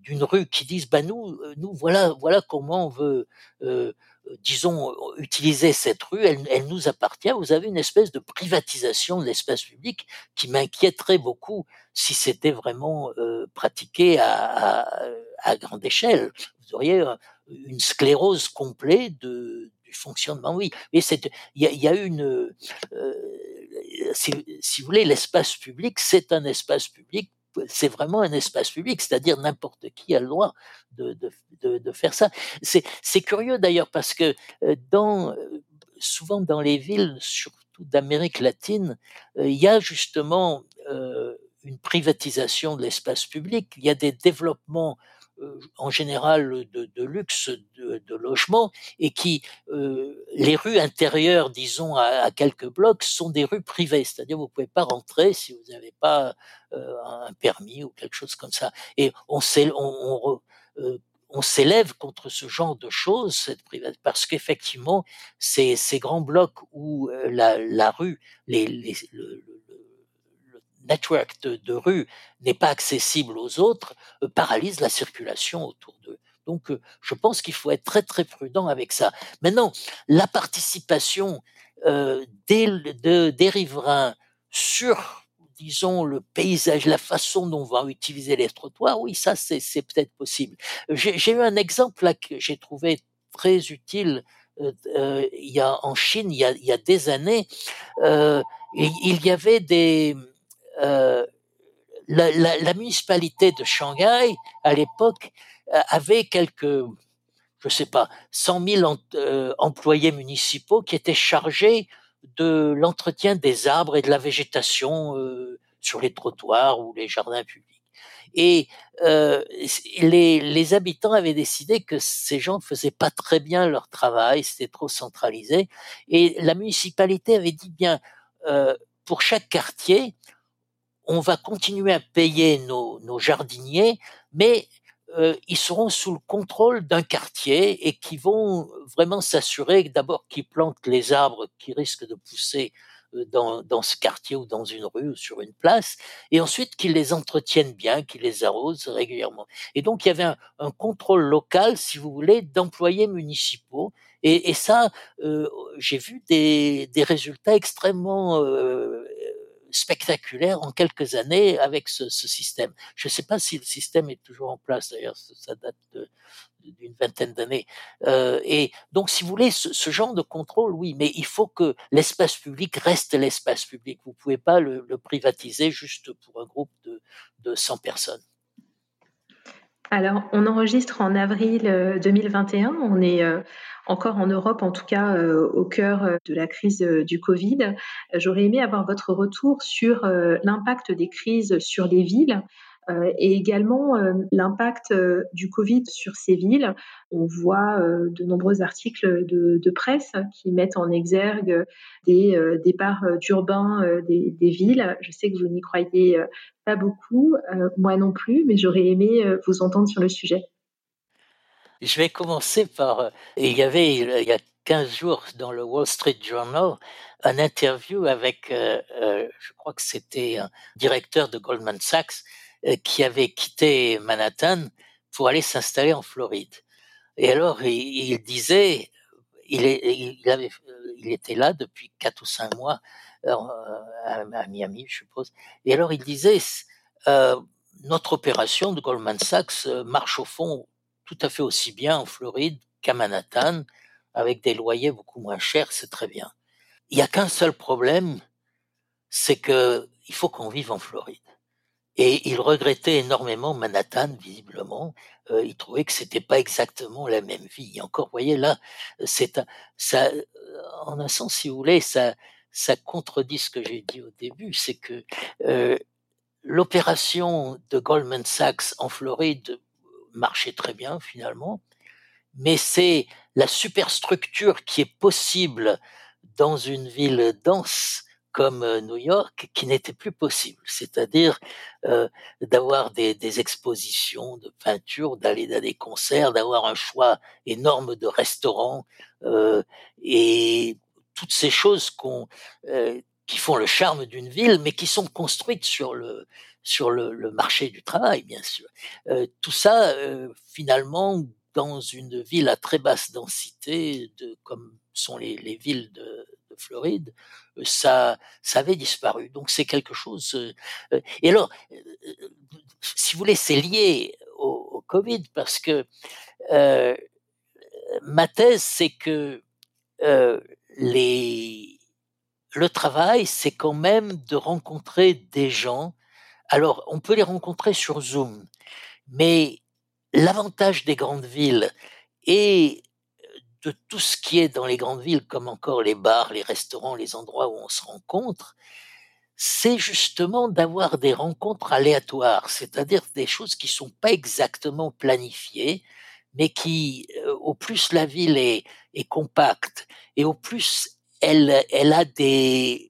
d'une rue qui disent bah nous euh, nous voilà voilà comment on veut euh, disons, utiliser cette rue, elle, elle, nous appartient. Vous avez une espèce de privatisation de l'espace public qui m'inquiéterait beaucoup si c'était vraiment euh, pratiqué à, à, à, grande échelle. Vous auriez une sclérose complète de, du fonctionnement. Oui, mais il y a, y a une, euh, si, si vous voulez, l'espace public, c'est un espace public c'est vraiment un espace public, c'est-à-dire n'importe qui a le droit de, de, de, de faire ça. C'est curieux d'ailleurs parce que euh, dans, euh, souvent dans les villes, surtout d'Amérique latine, euh, il y a justement une privatisation de l'espace public, il y a des développements en général de, luxe, de, logement et qui euh, les rues intérieures, disons à, quelques blocs, sont des rues privées, c'est-à-dire vous pouvez pas rentrer si vous n'avez pas euh, un permis ou quelque chose comme ça. Et on, on s'élève contre ce genre de choses, cette parce qu'effectivement, ces, ces grands blocs où la, la rue, les, les, le, network de, de rue n'est pas accessible aux autres, euh, paralyse la circulation autour d'eux. Donc, euh, je pense qu'il faut être très très prudent avec ça. Maintenant, la participation euh, des, de, des riverains sur, disons, le paysage, la façon dont on va utiliser les trottoirs, oui, ça c'est peut-être possible. J'ai eu un exemple là que j'ai trouvé très utile. Euh, il y a en Chine, il y a, il y a des années, euh, il y avait des euh, la, municipalité de Shanghai, à l'époque, euh, avait quelques, je sais pas, 100 000 euh, employés municipaux qui étaient chargés de l'entretien des arbres et de la végétation sur les trottoirs ou les jardins publics. Et les, habitants avaient décidé que ces gens ne faisaient pas très bien leur travail, c'était trop centralisé. Et la municipalité avait dit bien, pour chaque quartier, on va continuer à payer nos, nos jardiniers, mais euh, ils seront sous le contrôle d'un quartier et qui vont vraiment s'assurer d'abord qu'ils plantent les arbres qui risquent de pousser euh, dans, dans, ce quartier ou dans une rue ou sur une place, et ensuite qu'ils les entretiennent bien, qu'ils les arrosent régulièrement. Et donc il y avait un, un contrôle local, si vous voulez, d'employés municipaux. Et, et ça, euh, j'ai vu des, des, résultats extrêmement euh, spectaculaire en quelques années avec ce, ce système. Je ne sais pas si le système est toujours en place, d'ailleurs, ça date d'une vingtaine d'années. Euh, et donc, si vous voulez, ce, ce, genre de contrôle, oui, mais il faut que l'espace public reste l'espace public. Vous ne pouvez pas le, le, privatiser juste pour un groupe de, de 100 personnes. Alors, on enregistre en avril 2021. Euh, on est euh, encore en Europe, en tout cas euh, au cœur de la crise du Covid. J'aurais aimé avoir votre retour sur l'impact des crises sur les villes. Euh, et également euh, l'impact euh, du Covid sur ces villes. On voit de nombreux articles de, presse qui mettent en exergue des départs urbains des, villes. Je sais que vous n'y croyez pas beaucoup, moi non plus, mais j'aurais aimé vous entendre sur le sujet. Je vais commencer par. Il y avait il y a 15 jours dans le Wall Street Journal un interview avec, je crois que c'était un directeur de Goldman Sachs qui avait quitté Manhattan pour aller s'installer en Floride. Et alors, il, disait, il, il, était là depuis quatre ou cinq mois euh, à, Miami, je suppose. Et alors, il disait, euh, notre opération de Goldman Sachs euh, marche au fond tout à fait aussi bien en Floride qu'à Manhattan, avec des loyers beaucoup moins chers, c'est très bien. Il n'y a qu'un seul problème, c'est que il faut qu'on vive en Floride. Et il regrettait énormément Manhattan, visiblement. Euh, il trouvait que c'était pas exactement la même vie. Et encore, vous voyez là, c'est ça, en un sens, si vous voulez, ça, ça contredit ce que j'ai dit au début, c'est que euh, l'opération de Goldman Sachs en Floride marchait très bien finalement, mais c'est la superstructure qui est possible dans une ville dense comme euh, New York qui n'était plus possible, c'est-à-dire euh, d'avoir des, des, expositions de peinture, d'aller dans des concerts, d'avoir un choix énorme de restaurants euh, et toutes ces choses euh, qui font le charme d'une ville, mais qui sont construites sur le sur le, le marché du travail, bien sûr. Euh, tout ça, finalement, dans une ville à très basse densité, de, comme sont les, les villes de Floride, euh, ça, ça avait disparu. Donc c'est quelque chose. Euh, euh, et alors, si vous voulez, c'est lié au, Covid parce que ma thèse, c'est que les, le travail, c'est quand même de rencontrer des gens. Alors, on peut les rencontrer sur Zoom, mais l'avantage des grandes villes et de tout ce qui est dans les grandes villes, comme encore les bars, les restaurants, les endroits où on se rencontre, c'est justement d'avoir des rencontres aléatoires, c'est-à-dire des choses qui sont pas exactement planifiées, mais qui, au plus la ville est, est compacte et au plus elle, elle a des,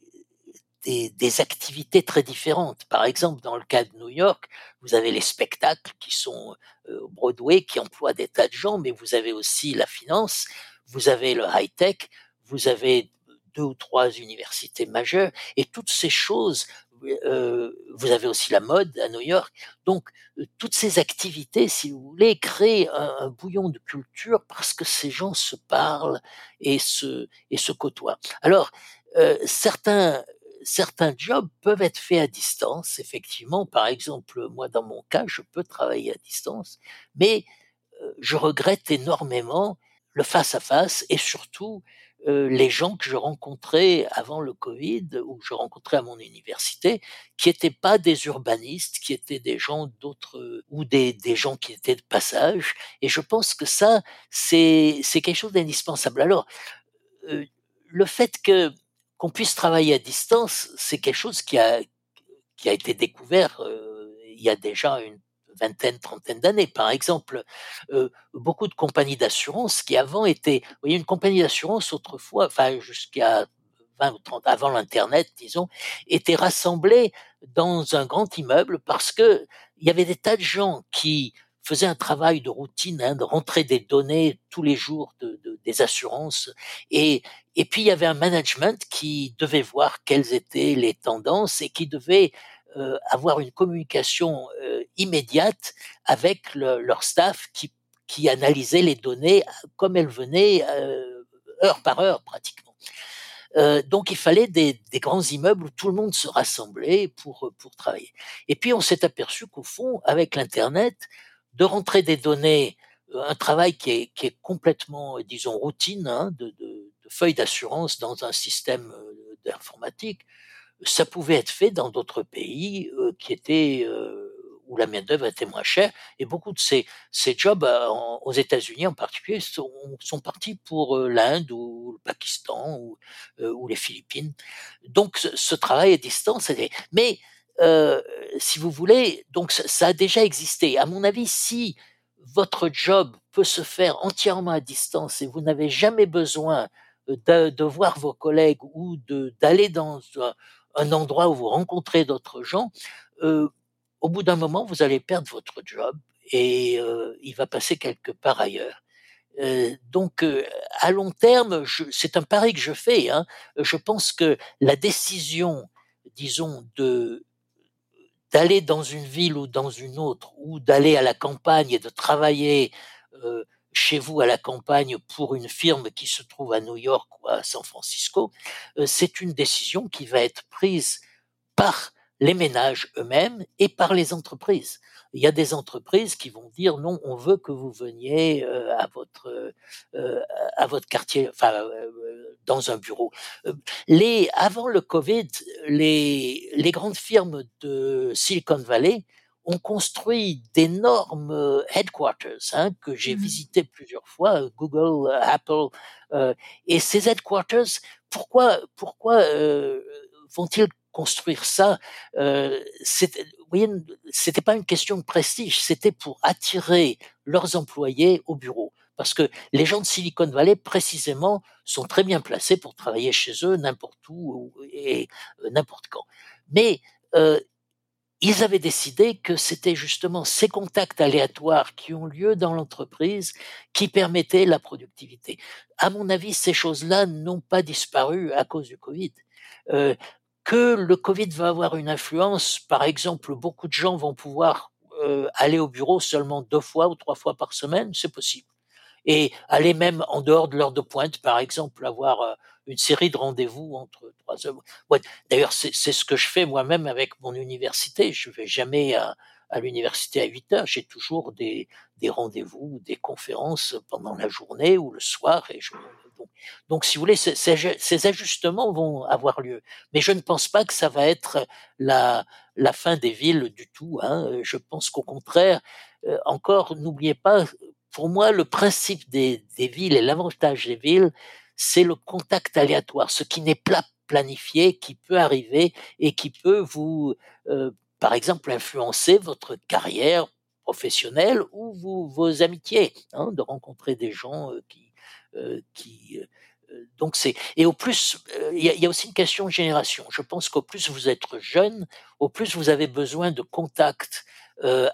des, des, activités très différentes. Par exemple, dans le cas de New York, vous avez les spectacles qui sont euh, Broadway, qui emploient des tas de gens, mais vous avez aussi la finance, vous avez le high-tech, vous avez deux ou trois universités majeures, et toutes ces choses, euh, vous avez aussi la mode à New York. Donc, euh, toutes ces activités, si vous voulez, créent un, un, bouillon de culture parce que ces gens se parlent et se, et se côtoient. Alors, euh, certains certains jobs peuvent être faits à distance, effectivement. Par exemple, moi, dans mon cas, je peux travailler à distance, mais euh, je regrette énormément le face-à-face et surtout euh, les gens que je rencontrais avant le Covid ou que je rencontrais à mon université, qui n'étaient pas des urbanistes, qui étaient des gens d'autres ou des, des gens qui étaient de passage. Et je pense que ça, c'est quelque chose d'indispensable. Alors, euh, le fait que qu'on puisse travailler à distance, c'est quelque chose qui a, qui a été découvert euh, il y a déjà une vingtaine, trentaine d'années. Par exemple, euh, beaucoup de compagnies d'assurance qui avant étaient, vous voyez, une compagnie d'assurance autrefois, enfin jusqu'à 20 ou 30, avant l'Internet, disons, étaient rassemblées dans un grand immeuble parce que il y avait des tas de gens qui faisait un travail de routine, hein, de rentrer des données tous les jours de, de, des assurances. Et, et puis il y avait un management qui devait voir quelles étaient les tendances et qui devait euh, avoir une communication euh, immédiate avec le, leur staff qui, qui analysait les données comme elles venaient euh, heure par heure pratiquement. Euh, donc il fallait des, des, grands immeubles où tout le monde se rassemblait pour, pour travailler. Et puis on s'est aperçu qu'au fond, avec l'Internet, de rentrer des données, euh, un travail qui est, qui est complètement, disons, routine, hein, de, de, de, feuilles d'assurance dans un système euh, d'informatique, ça pouvait être fait dans d'autres pays euh, qui étaient euh, où la main d'œuvre était moins chère. Et beaucoup de ces, ces jobs aux États-Unis en particulier sont, sont partis pour l'Inde ou le Pakistan ou, ou les Philippines. Donc ce, ce travail à distance, mais euh, si vous voulez, donc ça, a déjà existé. À mon avis, si votre job peut se faire entièrement à distance et vous n'avez jamais besoin euh, de, voir vos collègues ou d'aller dans un, endroit où vous rencontrez d'autres gens, euh, au bout d'un moment, vous allez perdre votre job et il va passer quelque part ailleurs. Donc, à long terme, c'est un pari que je fais. Hein, je pense que la décision, disons, de d'aller dans une ville ou dans une autre, ou d'aller à la campagne et de travailler euh, chez vous à la campagne pour une firme qui se trouve à New York ou à San Francisco, euh, c'est une décision qui va être prise par les ménages eux-mêmes et par les entreprises. Il y a des entreprises qui vont dire non, on veut que vous veniez euh, à votre euh, à votre quartier, enfin euh, dans un bureau. Les avant le Covid, les les grandes firmes de Silicon Valley ont construit d'énormes headquarters hein, que j'ai mmh. visité plusieurs fois, Google, Apple, euh, et ces headquarters, pourquoi pourquoi euh, vont-ils construire ça, euh, vous voyez, c'était pas une question de prestige, c'était pour attirer leurs employés au bureau. Parce que les gens de Silicon Valley, précisément, sont très bien placés pour travailler chez eux n'importe où et euh, n'importe quand. Mais euh, ils avaient décidé que c'était justement ces contacts aléatoires qui ont lieu dans l'entreprise qui permettaient la productivité. À mon avis, ces choses-là n'ont pas disparu à cause du Covid. Euh, que le Covid va avoir une influence. Par exemple, beaucoup de gens vont pouvoir euh, aller au bureau seulement deux fois ou trois fois par semaine, c'est possible. Et aller même en dehors de l'heure de pointe, par exemple, avoir euh, une série de rendez-vous entre trois heures. D'ailleurs, c'est ce que je fais moi-même avec mon université. Je vais jamais à, l'université à 8 heures. J'ai toujours des, des rendez-vous, des conférences pendant la journée ou le soir. Et je, donc, donc, si vous voulez, ces, ces, ajustements vont avoir lieu. Mais je ne pense pas que ça va être la, la fin des villes du tout. Hein. Je pense qu'au contraire, euh, encore, n'oubliez pas, pour moi, le principe des, des villes et l'avantage des villes, c'est le contact aléatoire, ce qui n'est pas planifié, qui peut arriver et qui peut vous, euh, par exemple, influencer votre carrière professionnelle ou vos amitiés, hein, de rencontrer des gens qui, qui donc c'est et au plus il y, a aussi une question de génération. Je pense qu'au plus vous êtes jeune, au plus vous avez besoin de contacts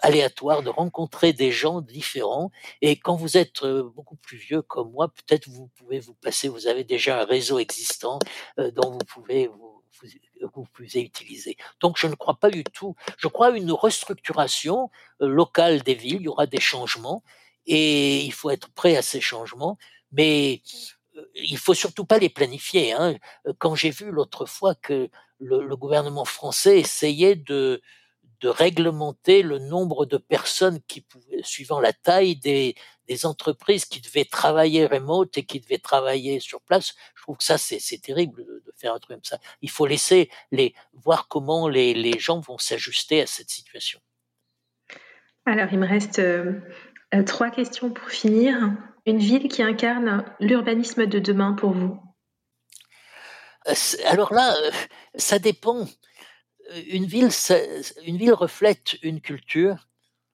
aléatoires, de rencontrer des gens différents. Et quand vous êtes beaucoup plus vieux comme moi, peut-être vous pouvez vous passer, vous avez déjà un réseau existant dont vous pouvez vous vous pouvez utiliser. Donc je ne crois pas du tout. Je crois une restructuration euh, locale des villes. Il y aura des changements et il faut être prêt à ces changements. Mais euh, il faut surtout pas les planifier. Hein. Quand j'ai vu l'autre fois que le, gouvernement français essayait de de réglementer le nombre de personnes qui pouvaient, suivant la taille des, des entreprises qui devaient travailler remote et qui devaient travailler sur place. Je trouve que ça, c'est, terrible de, faire un truc comme ça. Il faut laisser les, voir comment les, les gens vont s'ajuster à cette situation. Alors, il me reste euh, euh, trois questions pour finir. Une ville qui incarne l'urbanisme de demain pour vous? Euh, Alors là, ça dépend. Une ville, une ville reflète une culture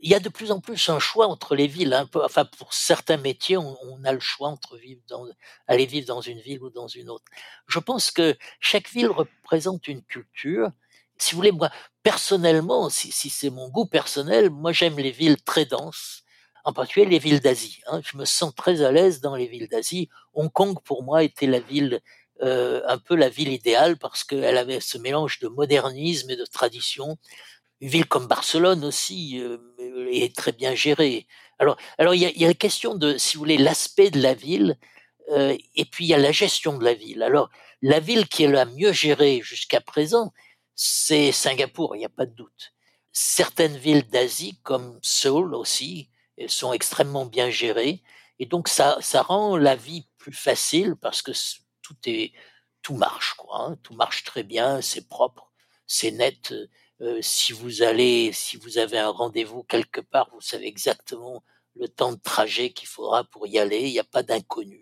il y a de plus en plus un choix entre les villes. Hein. Enfin, pour certains métiers, on, a le choix entre vivre dans, aller vivre dans une ville ou dans une autre. Je pense que chaque ville représente une culture. Si vous voulez, moi, personnellement, si, c'est mon goût personnel, moi j'aime les villes très denses, en particulier les villes d'Asie. Hein. Je me sens très à l'aise dans les villes d'Asie. Hong Kong, pour moi, était la ville euh, un peu la ville idéale parce qu'elle avait ce mélange de modernisme et de tradition une ville comme Barcelone aussi euh, est très bien gérée. Alors, alors il y a, la question de, si vous voulez, l'aspect de la ville, euh, et puis il y a la gestion de la ville. Alors, la ville qui est la mieux gérée jusqu'à présent, c'est Singapour, il n'y a pas de doute. Certaines villes d'Asie, comme Seoul aussi, sont extrêmement bien gérées, et donc ça, ça rend la vie plus facile parce que tout est, tout marche, quoi. Hein. tout marche très bien, c'est propre, c'est net. Euh, si vous allez, si vous avez un rendez-vous quelque part, vous savez exactement le temps de trajet qu'il faudra pour y aller. Il n'y a pas d'inconnu.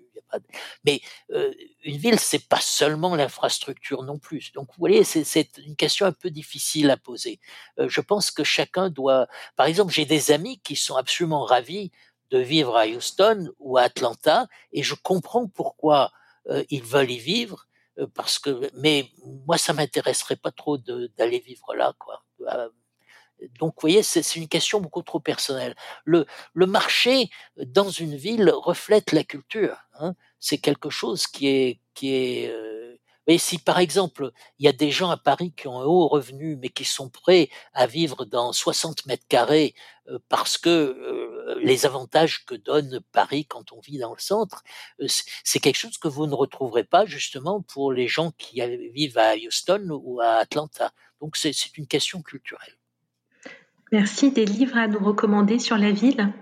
Mais euh, une ville, c'est pas seulement l'infrastructure non plus. Donc, vous voyez, c'est une question un peu difficile à poser. Euh, je pense que chacun doit. Par exemple, j'ai des amis qui sont absolument ravis de vivre à Houston ou à Atlanta, et je comprends pourquoi ils veulent y vivre parce que, mais moi, ça m'intéresserait pas trop d'aller vivre là, quoi. Euh, donc, vous voyez, c'est une question beaucoup trop personnelle. Le, le marché dans une ville reflète la culture. Hein. C'est quelque chose qui est, qui est. Euh, mais si par exemple, il y a des gens à Paris qui ont un haut revenu, mais qui sont prêts à vivre dans 60 mètres carrés parce que les avantages que donne Paris quand on vit dans le centre, euh, c'est quelque chose que vous ne retrouverez pas justement pour les gens qui vivent à Houston ou à Atlanta. Donc c'est une question culturelle. Merci. Des livres à nous recommander sur la ville?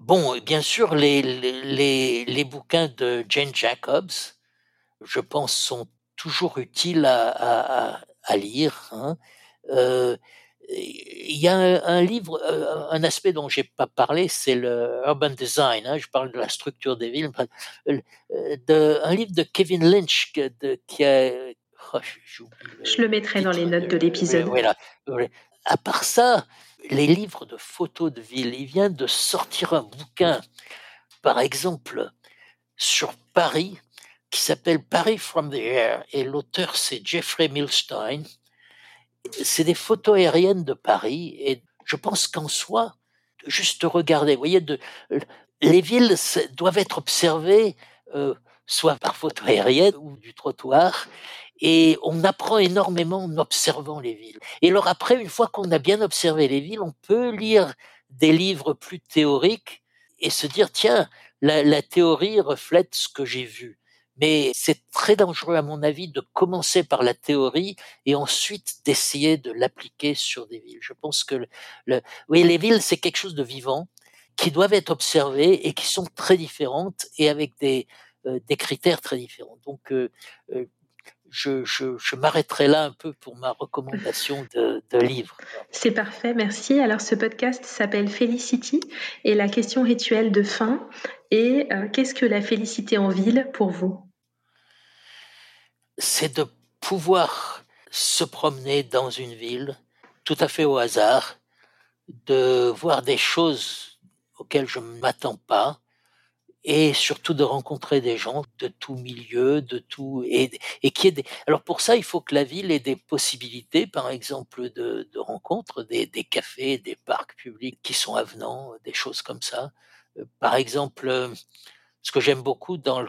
Bon, bien sûr, les, les, bouquins de Jane Jacobs, je pense, sont toujours utiles à, lire. Hein. Euh, il y a un, livre, euh, un aspect dont j'ai pas parlé, c'est le urban design. Hein, je parle de la structure des villes. Euh, de, un livre de Kevin Lynch de, qui a. Oh, je le mettrai dans les notes de l'épisode. Voilà. À part ça, les livres de photos de ville. Il vient de sortir un bouquin, par exemple, sur Paris, qui s'appelle Paris from the Air, et l'auteur c'est Jeffrey Milstein c'est des photos aériennes de Paris et je pense qu'en soi, juste regarder, vous voyez, les villes doivent être observées euh, soit par photo aérienne ou du trottoir et on apprend énormément en observant les villes. Et alors après, une fois qu'on a bien observé les villes, on peut lire des livres plus théoriques et se dire, tiens, la théorie reflète ce que j'ai vu. Mais c'est très dangereux, à mon avis, de commencer par la théorie et ensuite d'essayer de l'appliquer sur des villes. Je pense que le, oui, les villes, c'est quelque chose de vivant qui doivent être observées et qui sont très différentes et avec des, euh, des critères très différents. Donc, euh, euh, je, je, m'arrêterai là un peu pour ma recommandation de, de livre. C'est parfait, merci. Alors ce podcast s'appelle Felicity et la question rituelle de fin est qu'est-ce que la félicité en ville pour vous? C'est de pouvoir se promener dans une ville tout à fait au hasard, de voir des choses auxquelles je ne m'attends pas, et surtout de rencontrer des gens de tout milieu, de tout et, et qui est des... alors pour ça il faut que la ville ait des possibilités, par exemple de, de rencontres, des, des, cafés, des parcs publics qui sont avenants, des choses comme ça. Euh, par exemple, euh, ce que j'aime beaucoup dans le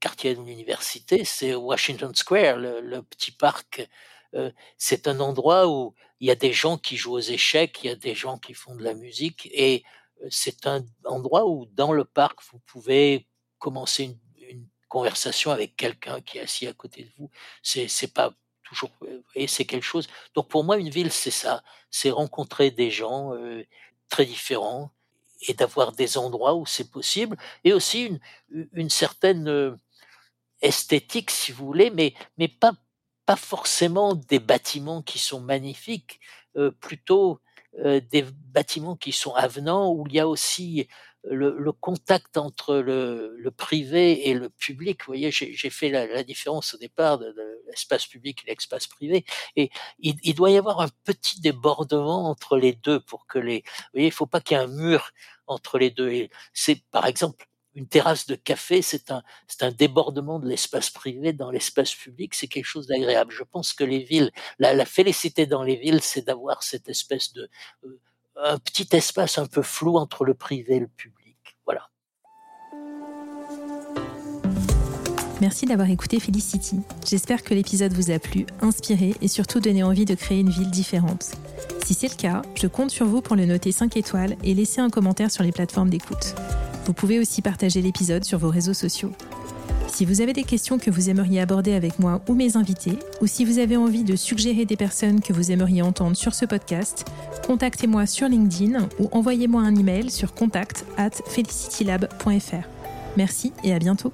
quartier de l'université, c'est Washington Square, le, le petit parc. Euh, c'est un endroit où il y a des gens qui jouent aux échecs, il y a des gens qui font de la musique et c'est un endroit où, dans le parc, vous pouvez commencer une, conversation avec quelqu'un qui est assis à côté de vous. C'est, c'est pas toujours, et c'est quelque chose. Donc pour moi, une ville, c'est ça, c'est rencontrer des gens euh, très différents et d'avoir des endroits où c'est possible, et aussi une, une certaine euh, esthétique, si vous voulez, mais mais pas pas forcément des bâtiments qui sont magnifiques, euh, plutôt euh, des bâtiments qui sont avenants, où il y a aussi le, le contact entre le, le, privé et le public. Vous voyez, j'ai fait la, la, différence au départ de, de l'espace public et l'espace privé, et il, il, doit y avoir un petit débordement entre les deux pour que les. Vous voyez, il faut pas qu'il y ait un mur entre les deux. Et c'est par exemple une terrasse de café, c'est un, c'est un débordement de l'espace privé dans l'espace public, c'est quelque chose d'agréable. Je pense que les villes, la, félicité dans les villes, c'est d'avoir cette espèce de, euh, un petit espace un peu flou entre le privé et le public. Voilà. Merci d'avoir écouté Felicity. J'espère que l'épisode vous a plu, inspiré et surtout donné envie de créer une ville différente. Si c'est le cas, je compte sur vous pour le noter 5 étoiles et laisser un commentaire sur les plateformes d'écoute. Vous pouvez aussi partager l'épisode sur vos réseaux sociaux. Si vous avez des questions que vous aimeriez aborder avec moi ou mes invités, ou si vous avez envie de suggérer des personnes que vous aimeriez entendre sur ce podcast, contactez-moi sur LinkedIn ou envoyez-moi un email sur contact at felicitylab.fr. Merci et à bientôt.